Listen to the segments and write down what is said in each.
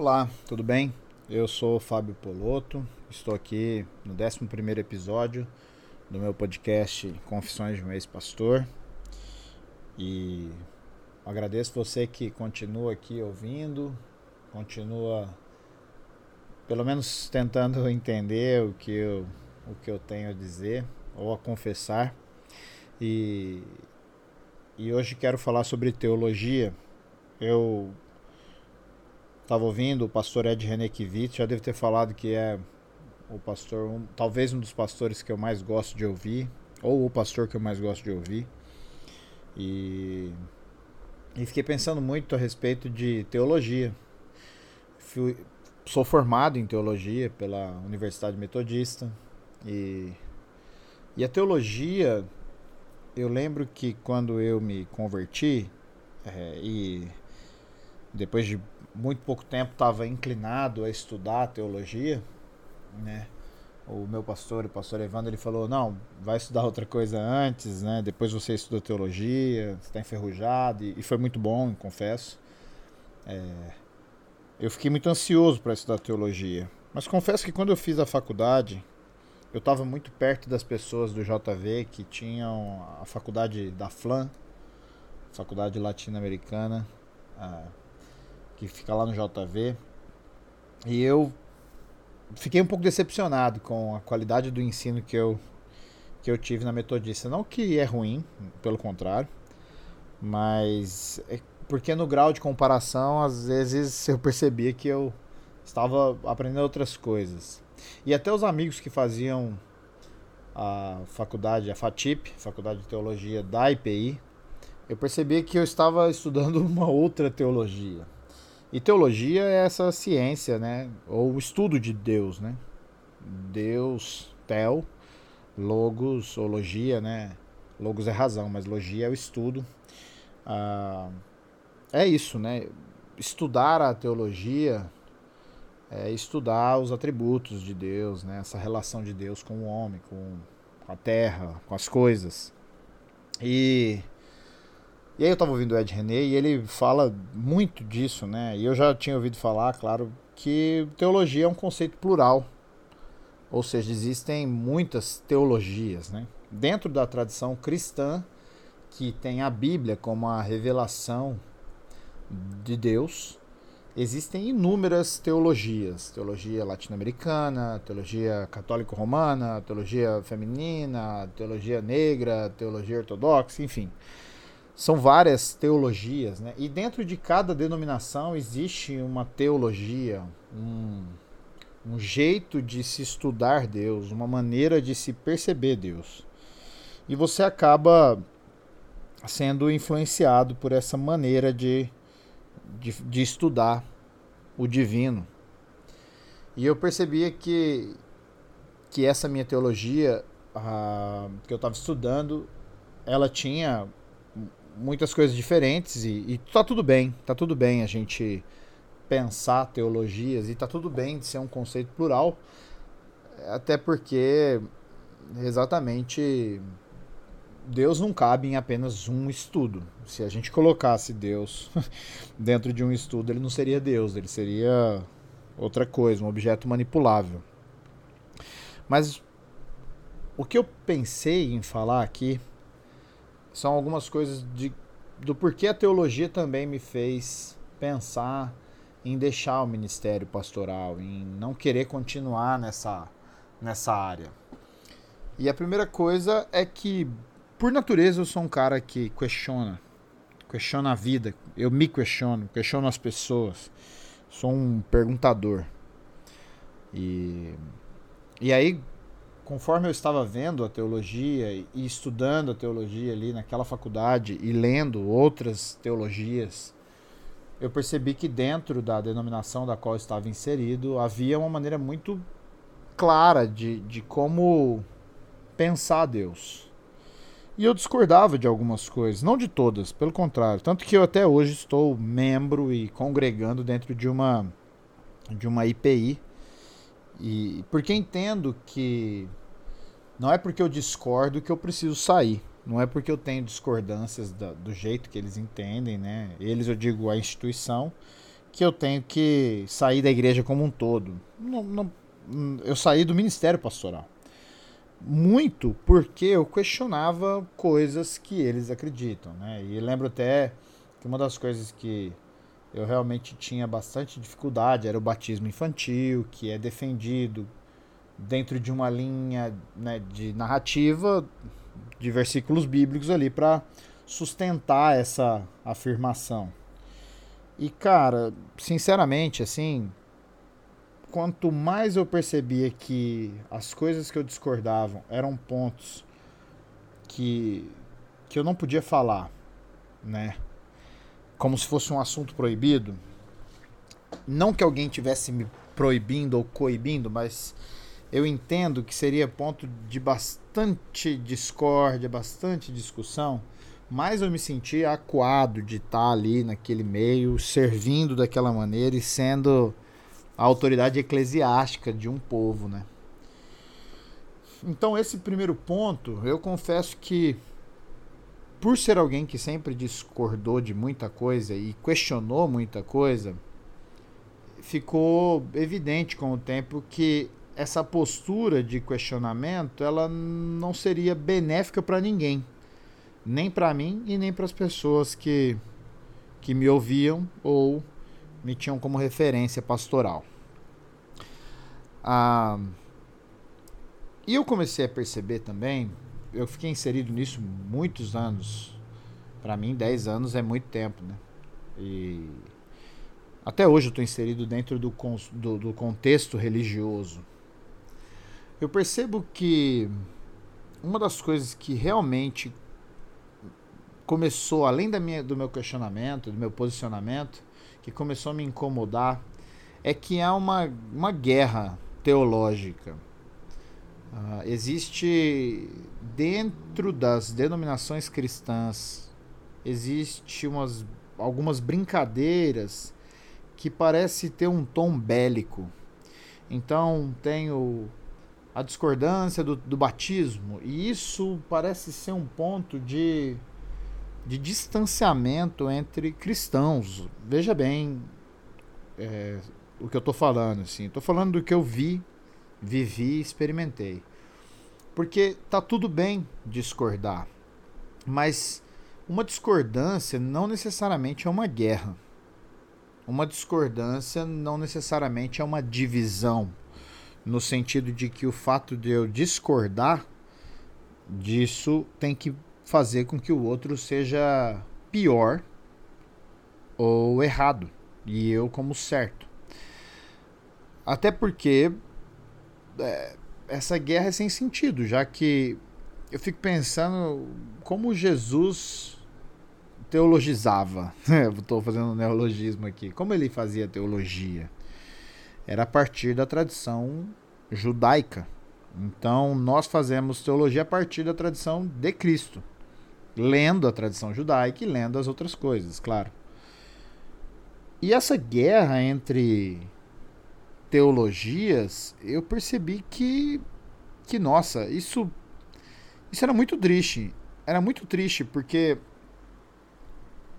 Olá, tudo bem? Eu sou o Fábio Poloto, estou aqui no 11 episódio do meu podcast Confissões de um Ex-Pastor e agradeço você que continua aqui ouvindo, continua pelo menos tentando entender o que eu, o que eu tenho a dizer ou a confessar. E, e hoje quero falar sobre teologia. Eu estava ouvindo o pastor Ed Renekiewicz, já deve ter falado que é o pastor, um, talvez um dos pastores que eu mais gosto de ouvir, ou o pastor que eu mais gosto de ouvir. E, e fiquei pensando muito a respeito de teologia. Fui, sou formado em teologia pela Universidade Metodista e, e a teologia, eu lembro que quando eu me converti é, e depois de muito pouco tempo estava inclinado a estudar teologia, né? O meu pastor, o pastor Evandro, ele falou: não, vai estudar outra coisa antes, né? Depois você estuda teologia, está enferrujado, e, e, foi muito bom, confesso. É, eu fiquei muito ansioso para estudar teologia, mas confesso que quando eu fiz a faculdade, eu estava muito perto das pessoas do JV que tinham a faculdade da FLAM, Faculdade Latino-Americana, que fica lá no JV. E eu fiquei um pouco decepcionado com a qualidade do ensino que eu, que eu tive na Metodista. Não que é ruim, pelo contrário, mas é porque no grau de comparação, às vezes eu percebia que eu estava aprendendo outras coisas. E até os amigos que faziam a faculdade, a FATIP, Faculdade de Teologia da IPI, eu percebia que eu estava estudando uma outra teologia. E teologia é essa ciência, né? Ou o estudo de Deus, né? Deus, tel, logos, ou logia, né? Logos é razão, mas logia é o estudo. Ah, é isso, né? Estudar a teologia é estudar os atributos de Deus, né? Essa relação de Deus com o homem, com a terra, com as coisas. E e aí eu estava ouvindo o Ed René e ele fala muito disso, né? E eu já tinha ouvido falar, claro, que teologia é um conceito plural. Ou seja, existem muitas teologias, né? Dentro da tradição cristã, que tem a Bíblia como a revelação de Deus, existem inúmeras teologias: teologia latino-americana, teologia católico-romana, teologia feminina, teologia negra, teologia ortodoxa, enfim são várias teologias, né? E dentro de cada denominação existe uma teologia, um, um jeito de se estudar Deus, uma maneira de se perceber Deus. E você acaba sendo influenciado por essa maneira de, de, de estudar o divino. E eu percebia que, que essa minha teologia, ah, que eu estava estudando, ela tinha muitas coisas diferentes e, e tá tudo bem, tá tudo bem a gente pensar teologias e tá tudo bem de ser um conceito plural, até porque exatamente Deus não cabe em apenas um estudo. Se a gente colocasse Deus dentro de um estudo, ele não seria Deus, ele seria outra coisa, um objeto manipulável. Mas o que eu pensei em falar aqui são algumas coisas de, do porquê a teologia também me fez pensar em deixar o ministério pastoral, em não querer continuar nessa, nessa área. E a primeira coisa é que, por natureza, eu sou um cara que questiona, questiona a vida, eu me questiono, questiono as pessoas, sou um perguntador. E, e aí, conforme eu estava vendo a teologia e estudando a teologia ali naquela faculdade e lendo outras teologias, eu percebi que dentro da denominação da qual eu estava inserido havia uma maneira muito clara de, de como pensar Deus. E eu discordava de algumas coisas, não de todas, pelo contrário. Tanto que eu até hoje estou membro e congregando dentro de uma, de uma IPI. E porque entendo que não é porque eu discordo que eu preciso sair. Não é porque eu tenho discordâncias da, do jeito que eles entendem, né? Eles, eu digo, a instituição que eu tenho que sair da igreja como um todo. Não, não, eu saí do ministério pastoral. Muito porque eu questionava coisas que eles acreditam. Né? E lembro até que uma das coisas que eu realmente tinha bastante dificuldade era o batismo infantil, que é defendido dentro de uma linha né, de narrativa de versículos bíblicos ali para sustentar essa afirmação. E cara, sinceramente, assim, quanto mais eu percebia que as coisas que eu discordava eram pontos que que eu não podia falar, né? Como se fosse um assunto proibido. Não que alguém tivesse me proibindo ou coibindo, mas eu entendo que seria ponto de bastante discórdia, bastante discussão mais eu me senti acuado de estar ali naquele meio, servindo daquela maneira e sendo a autoridade eclesiástica de um povo, né? Então esse primeiro ponto, eu confesso que por ser alguém que sempre discordou de muita coisa e questionou muita coisa, ficou evidente com o tempo que essa postura de questionamento, ela não seria benéfica para ninguém nem para mim e nem para as pessoas que, que me ouviam ou me tinham como referência pastoral. Ah, e eu comecei a perceber também, eu fiquei inserido nisso muitos anos. Para mim, 10 anos é muito tempo, né? E até hoje eu estou inserido dentro do, do, do contexto religioso. Eu percebo que uma das coisas que realmente começou, além da minha, do meu questionamento, do meu posicionamento, que começou a me incomodar, é que há uma, uma guerra teológica. Uh, existe dentro das denominações cristãs existe umas, algumas brincadeiras que parece ter um tom bélico. Então tem o, a discordância do, do batismo e isso parece ser um ponto de de distanciamento entre cristãos. Veja bem é, o que eu estou falando. Assim. Estou falando do que eu vi, vivi, experimentei. Porque tá tudo bem discordar, mas uma discordância não necessariamente é uma guerra. Uma discordância não necessariamente é uma divisão, no sentido de que o fato de eu discordar disso tem que fazer com que o outro seja pior ou errado e eu como certo. Até porque é, essa guerra é sem sentido, já que eu fico pensando como Jesus teologizava. Estou fazendo um neologismo aqui. Como ele fazia teologia? Era a partir da tradição judaica. Então, nós fazemos teologia a partir da tradição de Cristo lendo a tradição judaica e lendo as outras coisas, claro. E essa guerra entre teologias, eu percebi que que nossa, isso isso era muito triste. Era muito triste porque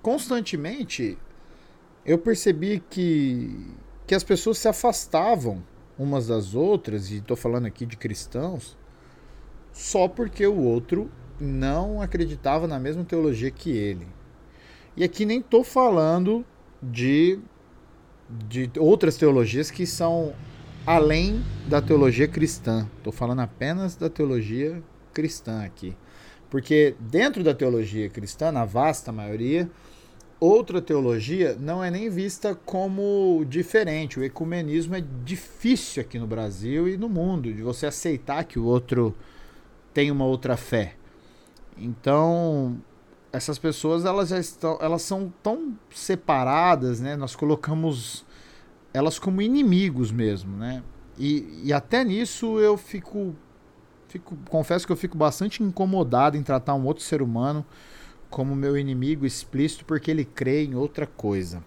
constantemente eu percebi que que as pessoas se afastavam umas das outras, e estou falando aqui de cristãos, só porque o outro não acreditava na mesma teologia que ele. E aqui nem estou falando de, de outras teologias que são além da teologia cristã. Estou falando apenas da teologia cristã aqui. Porque dentro da teologia cristã, na vasta maioria, outra teologia não é nem vista como diferente. O ecumenismo é difícil aqui no Brasil e no mundo, de você aceitar que o outro tem uma outra fé. Então, essas pessoas elas já estão, elas são tão separadas, né? Nós colocamos elas como inimigos mesmo, né? E, e até nisso eu fico, fico, confesso que eu fico bastante incomodado em tratar um outro ser humano como meu inimigo explícito porque ele crê em outra coisa.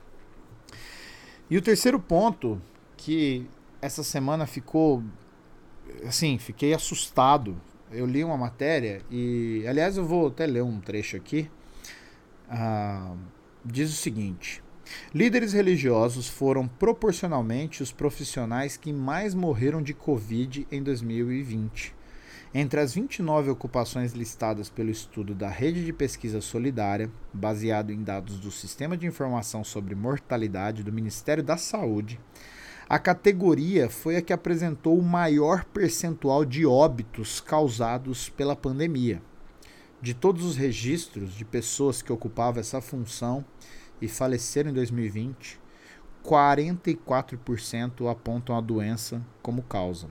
E o terceiro ponto que essa semana ficou assim, fiquei assustado, eu li uma matéria e, aliás, eu vou até ler um trecho aqui. Ah, diz o seguinte: Líderes religiosos foram proporcionalmente os profissionais que mais morreram de Covid em 2020. Entre as 29 ocupações listadas pelo estudo da Rede de Pesquisa Solidária, baseado em dados do Sistema de Informação sobre Mortalidade do Ministério da Saúde, a categoria foi a que apresentou o maior percentual de óbitos causados pela pandemia. De todos os registros de pessoas que ocupavam essa função e faleceram em 2020, 44% apontam a doença como causa.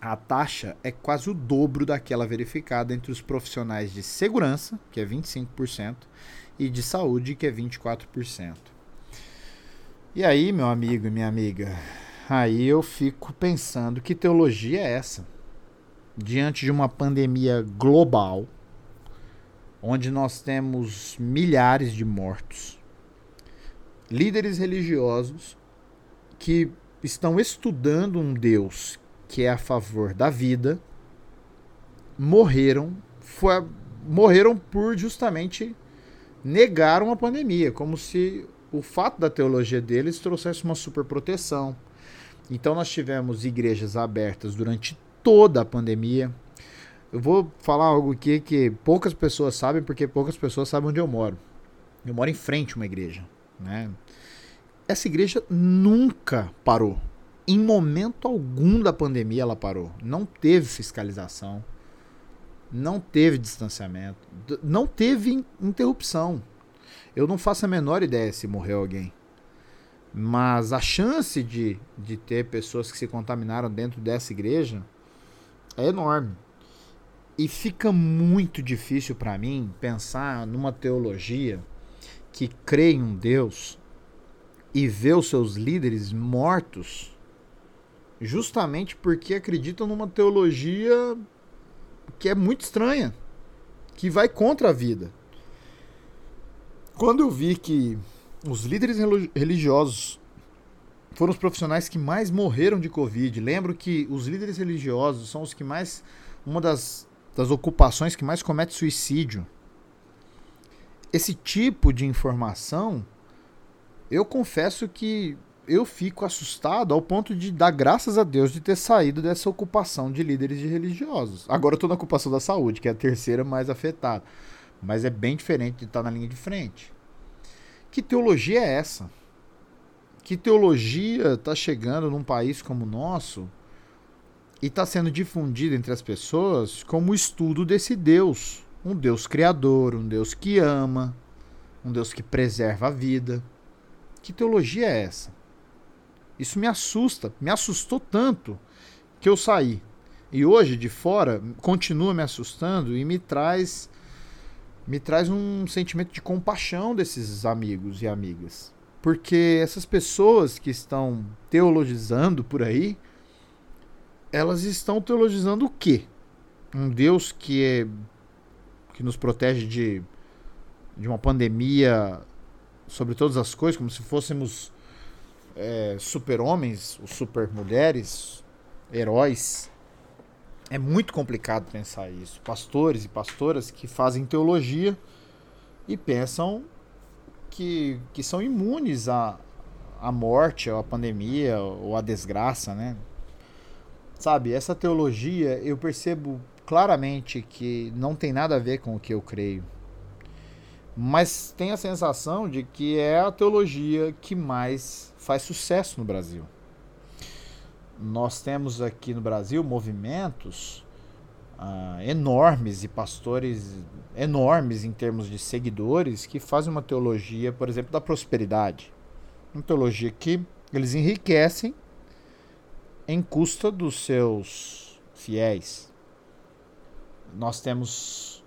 A taxa é quase o dobro daquela verificada entre os profissionais de segurança, que é 25%, e de saúde, que é 24%. E aí, meu amigo e minha amiga, Aí eu fico pensando que teologia é essa? Diante de uma pandemia global, onde nós temos milhares de mortos, líderes religiosos que estão estudando um Deus que é a favor da vida, morreram, foi, morreram por justamente negar uma pandemia, como se o fato da teologia deles trouxesse uma superproteção, então nós tivemos igrejas abertas durante toda a pandemia. Eu vou falar algo aqui que poucas pessoas sabem, porque poucas pessoas sabem onde eu moro. Eu moro em frente a uma igreja, né? Essa igreja nunca parou. Em momento algum da pandemia ela parou. Não teve fiscalização, não teve distanciamento, não teve interrupção. Eu não faço a menor ideia se morreu alguém. Mas a chance de, de ter pessoas que se contaminaram dentro dessa igreja é enorme. E fica muito difícil para mim pensar numa teologia que crê em um Deus e vê os seus líderes mortos justamente porque acreditam numa teologia que é muito estranha, que vai contra a vida. Quando eu vi que os líderes religiosos foram os profissionais que mais morreram de Covid. Lembro que os líderes religiosos são os que mais. Uma das, das ocupações que mais comete suicídio. Esse tipo de informação, eu confesso que eu fico assustado ao ponto de dar graças a Deus de ter saído dessa ocupação de líderes de religiosos. Agora eu estou na ocupação da saúde, que é a terceira mais afetada. Mas é bem diferente de estar na linha de frente. Que teologia é essa? Que teologia está chegando num país como o nosso e está sendo difundida entre as pessoas como estudo desse Deus? Um Deus criador, um Deus que ama, um Deus que preserva a vida. Que teologia é essa? Isso me assusta, me assustou tanto que eu saí. E hoje, de fora, continua me assustando e me traz me traz um sentimento de compaixão desses amigos e amigas. Porque essas pessoas que estão teologizando por aí, elas estão teologizando o quê? Um Deus que é que nos protege de, de uma pandemia sobre todas as coisas, como se fôssemos é, super-homens, ou super-mulheres, heróis. É muito complicado pensar isso. Pastores e pastoras que fazem teologia e pensam que, que são imunes à, à morte, à pandemia, ou à desgraça, né? Sabe, essa teologia eu percebo claramente que não tem nada a ver com o que eu creio. Mas tem a sensação de que é a teologia que mais faz sucesso no Brasil nós temos aqui no Brasil movimentos ah, enormes e pastores enormes em termos de seguidores que fazem uma teologia, por exemplo, da prosperidade. Uma teologia que eles enriquecem em custa dos seus fiéis. Nós temos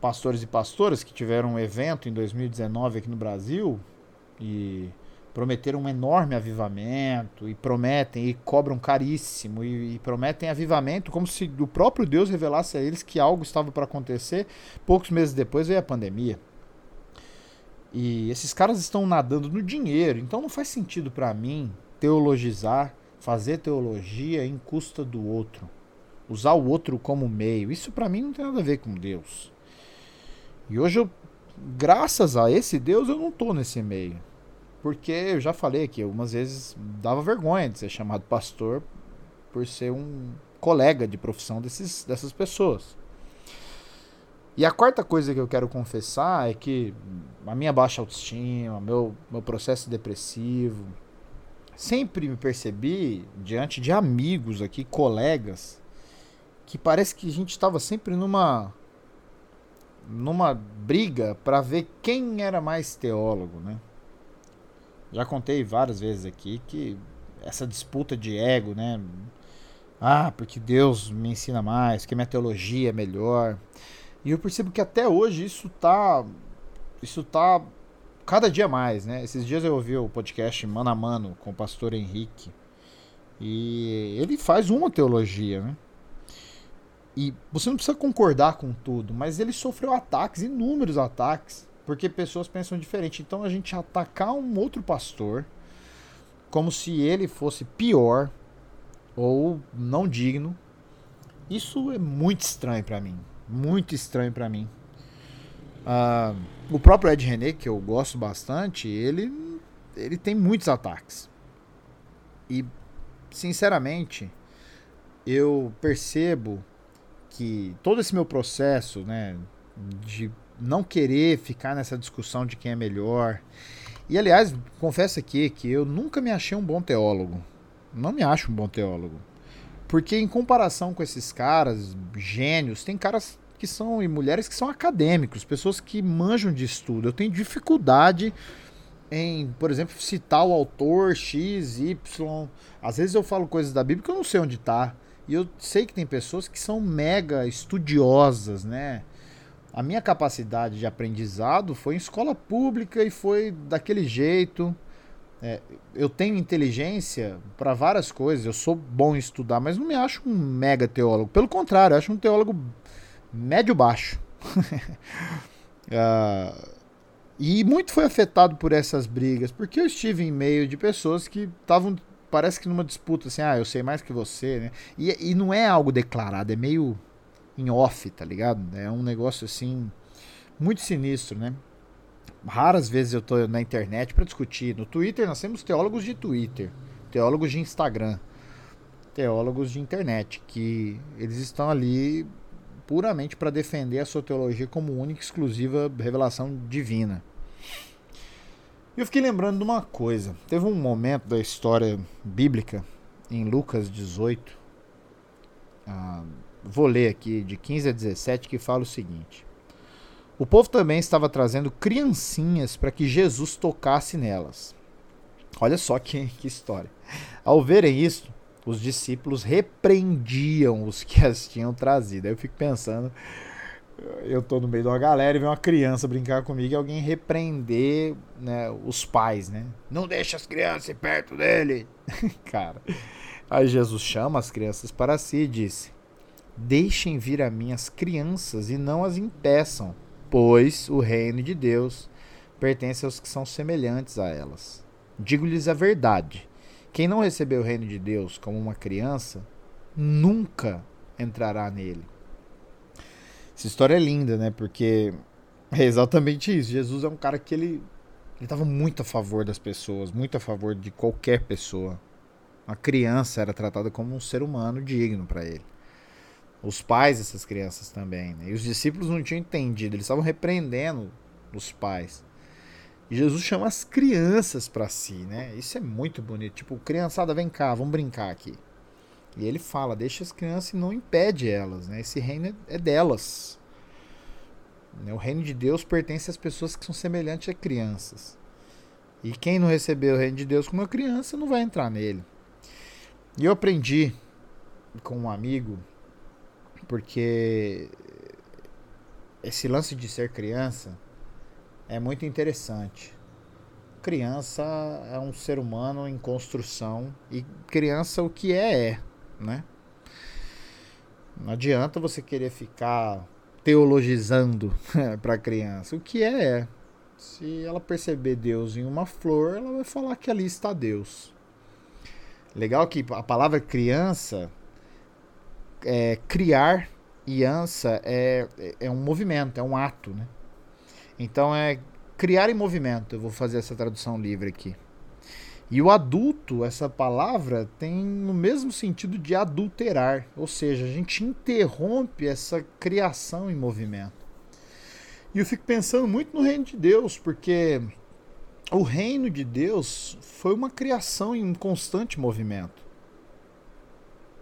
pastores e pastoras que tiveram um evento em 2019 aqui no Brasil e prometeram um enorme avivamento e prometem e cobram caríssimo e, e, prometem avivamento como se o próprio Deus revelasse a eles que algo estava para acontecer. Poucos meses depois veio a pandemia. E esses caras estão nadando no dinheiro, então não faz sentido para mim teologizar, fazer teologia em custa do outro, usar o outro como meio. Isso para mim não tem nada a ver com Deus. E hoje eu graças a esse Deus eu não estou nesse meio porque eu já falei aqui, algumas vezes dava vergonha de ser chamado pastor por ser um colega de profissão desses, dessas pessoas. E a quarta coisa que eu quero confessar é que a minha baixa autoestima, meu, meu processo depressivo, sempre me percebi diante de amigos aqui, colegas, que parece que a gente estava sempre numa numa briga para ver quem era mais teólogo, né? Já contei várias vezes aqui que essa disputa de ego, né? Ah, porque Deus me ensina mais, que minha teologia é melhor. E eu percebo que até hoje isso tá isso tá cada dia mais, né? Esses dias eu ouvi o podcast Mano a Mano com o pastor Henrique. E ele faz uma teologia, né? E você não precisa concordar com tudo, mas ele sofreu ataques, inúmeros ataques, porque pessoas pensam diferente. Então a gente atacar um outro pastor como se ele fosse pior ou não digno, isso é muito estranho para mim muito estranho para mim. Uh, o próprio Ed René, que eu gosto bastante, ele, ele tem muitos ataques. E, sinceramente, eu percebo que todo esse meu processo, né, de não querer ficar nessa discussão de quem é melhor. E, aliás, confesso aqui que eu nunca me achei um bom teólogo. Não me acho um bom teólogo. Porque, em comparação com esses caras, gênios, tem caras que são e mulheres que são acadêmicos, pessoas que manjam de estudo. Eu tenho dificuldade em, por exemplo, citar o autor X, Y. Às vezes eu falo coisas da Bíblia que eu não sei onde está. E eu sei que tem pessoas que são mega estudiosas, né? A minha capacidade de aprendizado foi em escola pública e foi daquele jeito. É, eu tenho inteligência para várias coisas, eu sou bom em estudar, mas não me acho um mega teólogo. Pelo contrário, acho um teólogo médio-baixo. uh, e muito foi afetado por essas brigas, porque eu estive em meio de pessoas que estavam, parece que numa disputa assim, ah, eu sei mais que você, né? E, e não é algo declarado, é meio em off, tá ligado? É um negócio assim, muito sinistro, né? Raras vezes eu tô na internet para discutir. No Twitter nós temos teólogos de Twitter, teólogos de Instagram, teólogos de internet, que eles estão ali puramente para defender a sua teologia como única e exclusiva revelação divina. E eu fiquei lembrando de uma coisa. Teve um momento da história bíblica, em Lucas 18, ah, vou ler aqui, de 15 a 17, que fala o seguinte: O povo também estava trazendo criancinhas para que Jesus tocasse nelas. Olha só que, que história. Ao verem isso, os discípulos repreendiam os que as tinham trazido. Aí eu fico pensando, eu tô no meio de uma galera e vem uma criança brincar comigo e alguém repreender né, os pais, né? Não deixa as crianças perto dele. Cara, aí Jesus chama as crianças para si e disse: Deixem vir a mim as crianças e não as impeçam, pois o reino de Deus pertence aos que são semelhantes a elas. Digo-lhes a verdade quem não recebeu o reino de Deus como uma criança, nunca entrará nele. Essa história é linda, né? Porque é exatamente isso. Jesus é um cara que ele ele estava muito a favor das pessoas, muito a favor de qualquer pessoa. A criança era tratada como um ser humano digno para ele. Os pais dessas crianças também. Né? E os discípulos não tinham entendido, eles estavam repreendendo os pais. E Jesus chama as crianças para si, né? Isso é muito bonito. Tipo, criançada, vem cá, vamos brincar aqui. E ele fala, deixa as crianças e não impede elas, né? Esse reino é delas. Né? O reino de Deus pertence às pessoas que são semelhantes a crianças. E quem não recebeu o reino de Deus como uma criança não vai entrar nele. E eu aprendi com um amigo, porque esse lance de ser criança é muito interessante. Criança é um ser humano em construção e criança o que é é, né? Não adianta você querer ficar teologizando para criança. O que é é. Se ela perceber Deus em uma flor, ela vai falar que ali está Deus. Legal que a palavra criança é criar e é, é um movimento, é um ato, né? Então é criar em movimento. Eu vou fazer essa tradução livre aqui. E o adulto, essa palavra, tem o mesmo sentido de adulterar, ou seja, a gente interrompe essa criação em movimento. E eu fico pensando muito no reino de Deus, porque o reino de Deus foi uma criação em constante movimento.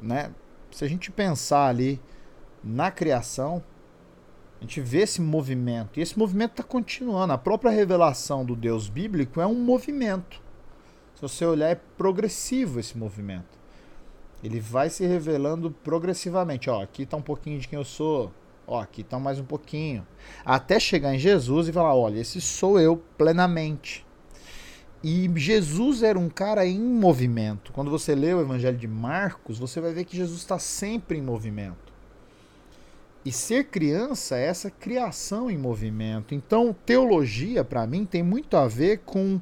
Né? Se a gente pensar ali na criação, a gente vê esse movimento. E esse movimento está continuando. A própria revelação do Deus bíblico é um movimento. Se você olhar, é progressivo esse movimento. Ele vai se revelando progressivamente. Ó, aqui está um pouquinho de quem eu sou. Ó, aqui está mais um pouquinho. Até chegar em Jesus e falar: olha, esse sou eu plenamente. E Jesus era um cara em movimento. Quando você lê o Evangelho de Marcos, você vai ver que Jesus está sempre em movimento. E ser criança é essa criação em movimento. Então, teologia, para mim, tem muito a ver com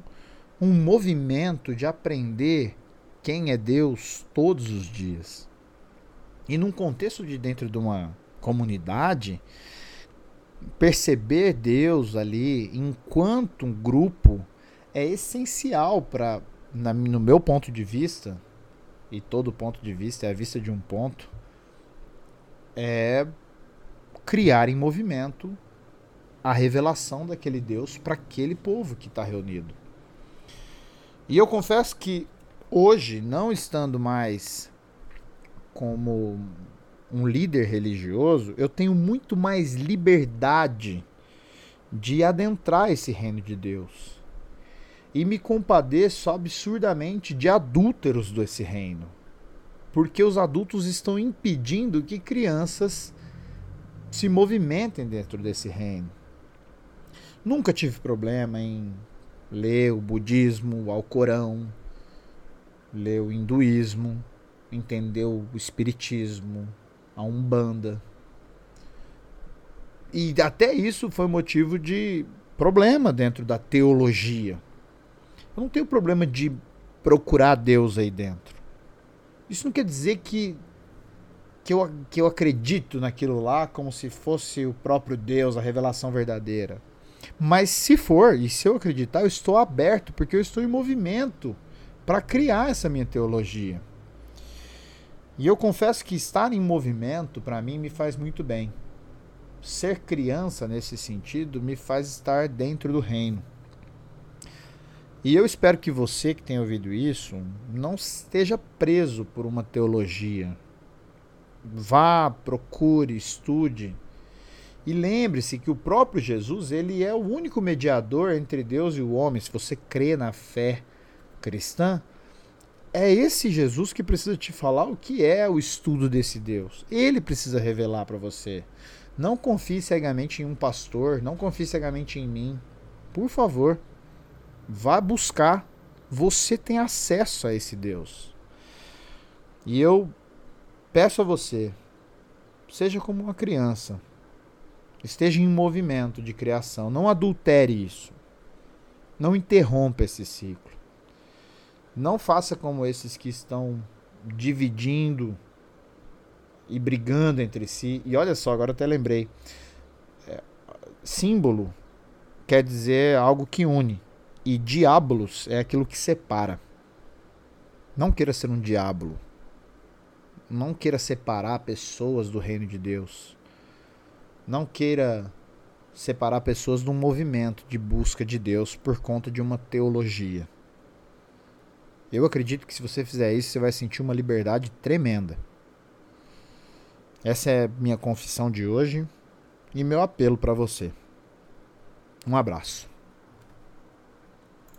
um movimento de aprender quem é Deus todos os dias. E num contexto de dentro de uma comunidade, perceber Deus ali enquanto um grupo é essencial para, no meu ponto de vista, e todo ponto de vista é a vista de um ponto, é criar em movimento a revelação daquele Deus para aquele povo que está reunido. E eu confesso que hoje, não estando mais como um líder religioso, eu tenho muito mais liberdade de adentrar esse reino de Deus. E me compadeço absurdamente de adúlteros desse reino. Porque os adultos estão impedindo que crianças se movimentem dentro desse reino. Nunca tive problema em ler o budismo, o Alcorão, ler o hinduísmo, entender o espiritismo, a umbanda. E até isso foi motivo de problema dentro da teologia. Eu não tenho problema de procurar Deus aí dentro. Isso não quer dizer que, que, eu, que eu acredito naquilo lá como se fosse o próprio Deus, a revelação verdadeira. Mas se for, e se eu acreditar, eu estou aberto, porque eu estou em movimento para criar essa minha teologia. E eu confesso que estar em movimento, para mim, me faz muito bem. Ser criança, nesse sentido, me faz estar dentro do reino. E eu espero que você que tem ouvido isso não esteja preso por uma teologia. Vá, procure, estude e lembre-se que o próprio Jesus, ele é o único mediador entre Deus e o homem. Se você crê na fé cristã, é esse Jesus que precisa te falar o que é o estudo desse Deus. Ele precisa revelar para você. Não confie cegamente em um pastor, não confie cegamente em mim. Por favor, vá buscar. Você tem acesso a esse Deus. E eu peço a você, seja como uma criança Esteja em movimento de criação. Não adultere isso. Não interrompa esse ciclo. Não faça como esses que estão dividindo e brigando entre si. E olha só, agora até lembrei. É, símbolo quer dizer algo que une. E diabolos é aquilo que separa. Não queira ser um diabo. Não queira separar pessoas do reino de Deus. Não queira separar pessoas de um movimento de busca de Deus por conta de uma teologia. Eu acredito que se você fizer isso, você vai sentir uma liberdade tremenda. Essa é minha confissão de hoje e meu apelo para você. Um abraço.